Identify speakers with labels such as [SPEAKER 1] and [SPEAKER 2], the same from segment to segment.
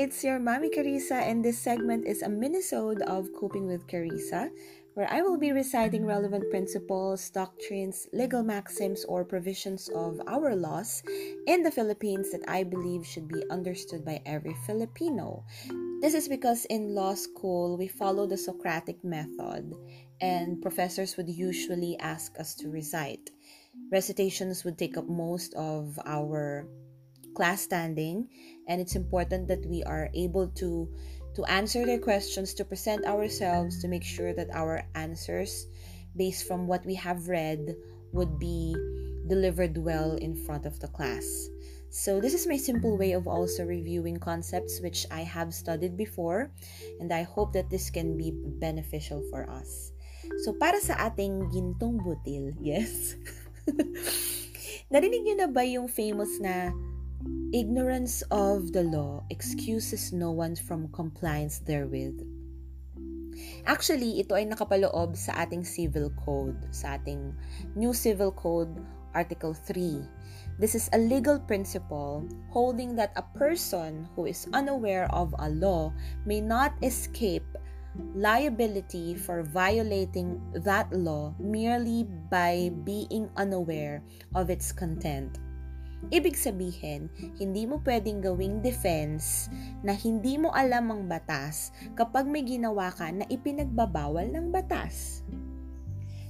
[SPEAKER 1] it's your Mami Carissa, and this segment is a minisode of Coping with Carissa, where I will be reciting relevant principles, doctrines, legal maxims, or provisions of our laws in the Philippines that I believe should be understood by every Filipino. This is because in law school, we follow the Socratic method, and professors would usually ask us to recite. Recitations would take up most of our class standing and it's important that we are able to to answer their questions to present ourselves to make sure that our answers based from what we have read would be delivered well in front of the class. So this is my simple way of also reviewing concepts which i have studied before and i hope that this can be beneficial for us. So para sa ating gintong butil yes. Narinig niyo na ba yung famous na Ignorance of the law excuses no one from compliance therewith. Actually, ito ay nakapaloob sa ating civil code, sa ating new civil code, Article 3. This is a legal principle holding that a person who is unaware of a law may not escape liability for violating that law merely by being unaware of its content. Ibig sabihin, hindi mo pwedeng gawing defense na hindi mo alam ang batas kapag may ginawa ka na ipinagbabawal ng batas.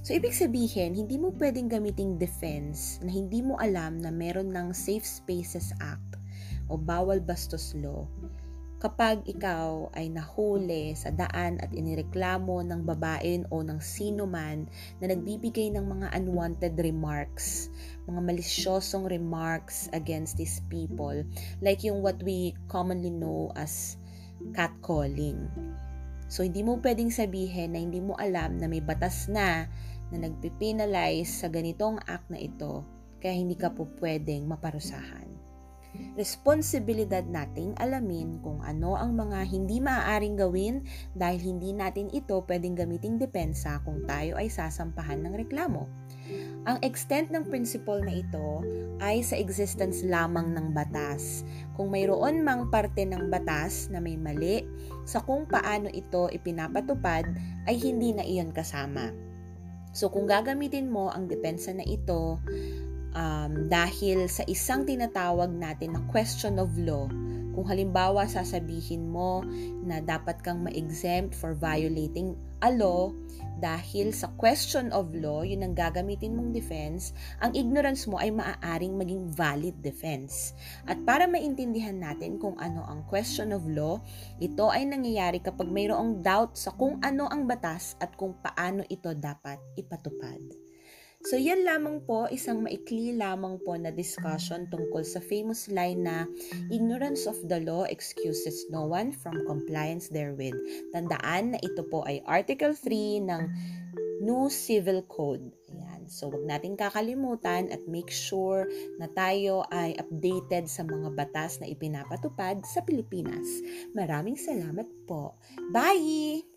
[SPEAKER 1] So, ibig sabihin, hindi mo pwedeng gamiting defense na hindi mo alam na meron ng Safe Spaces Act o Bawal Bastos Law kapag ikaw ay nahuli sa daan at inireklamo ng babae o ng sino man na nagbibigay ng mga unwanted remarks, mga malisyosong remarks against these people, like yung what we commonly know as catcalling. So, hindi mo pwedeng sabihin na hindi mo alam na may batas na na nagpipinalize sa ganitong act na ito, kaya hindi ka po pwedeng maparusahan responsibilidad nating alamin kung ano ang mga hindi maaaring gawin dahil hindi natin ito pwedeng gamiting depensa kung tayo ay sasampahan ng reklamo. Ang extent ng principle na ito ay sa existence lamang ng batas. Kung mayroon mang parte ng batas na may mali sa kung paano ito ipinapatupad ay hindi na iyon kasama. So kung gagamitin mo ang depensa na ito um, dahil sa isang tinatawag natin na question of law. Kung halimbawa sasabihin mo na dapat kang ma-exempt for violating a law dahil sa question of law, yun ang gagamitin mong defense, ang ignorance mo ay maaaring maging valid defense. At para maintindihan natin kung ano ang question of law, ito ay nangyayari kapag mayroong doubt sa kung ano ang batas at kung paano ito dapat ipatupad. So yan lamang po, isang maikli lamang po na discussion tungkol sa famous line na ignorance of the law excuses no one from compliance therewith. Tandaan na ito po ay Article 3 ng New Civil Code. Ayan. So wag natin kakalimutan at make sure na tayo ay updated sa mga batas na ipinapatupad sa Pilipinas. Maraming salamat po. Bye!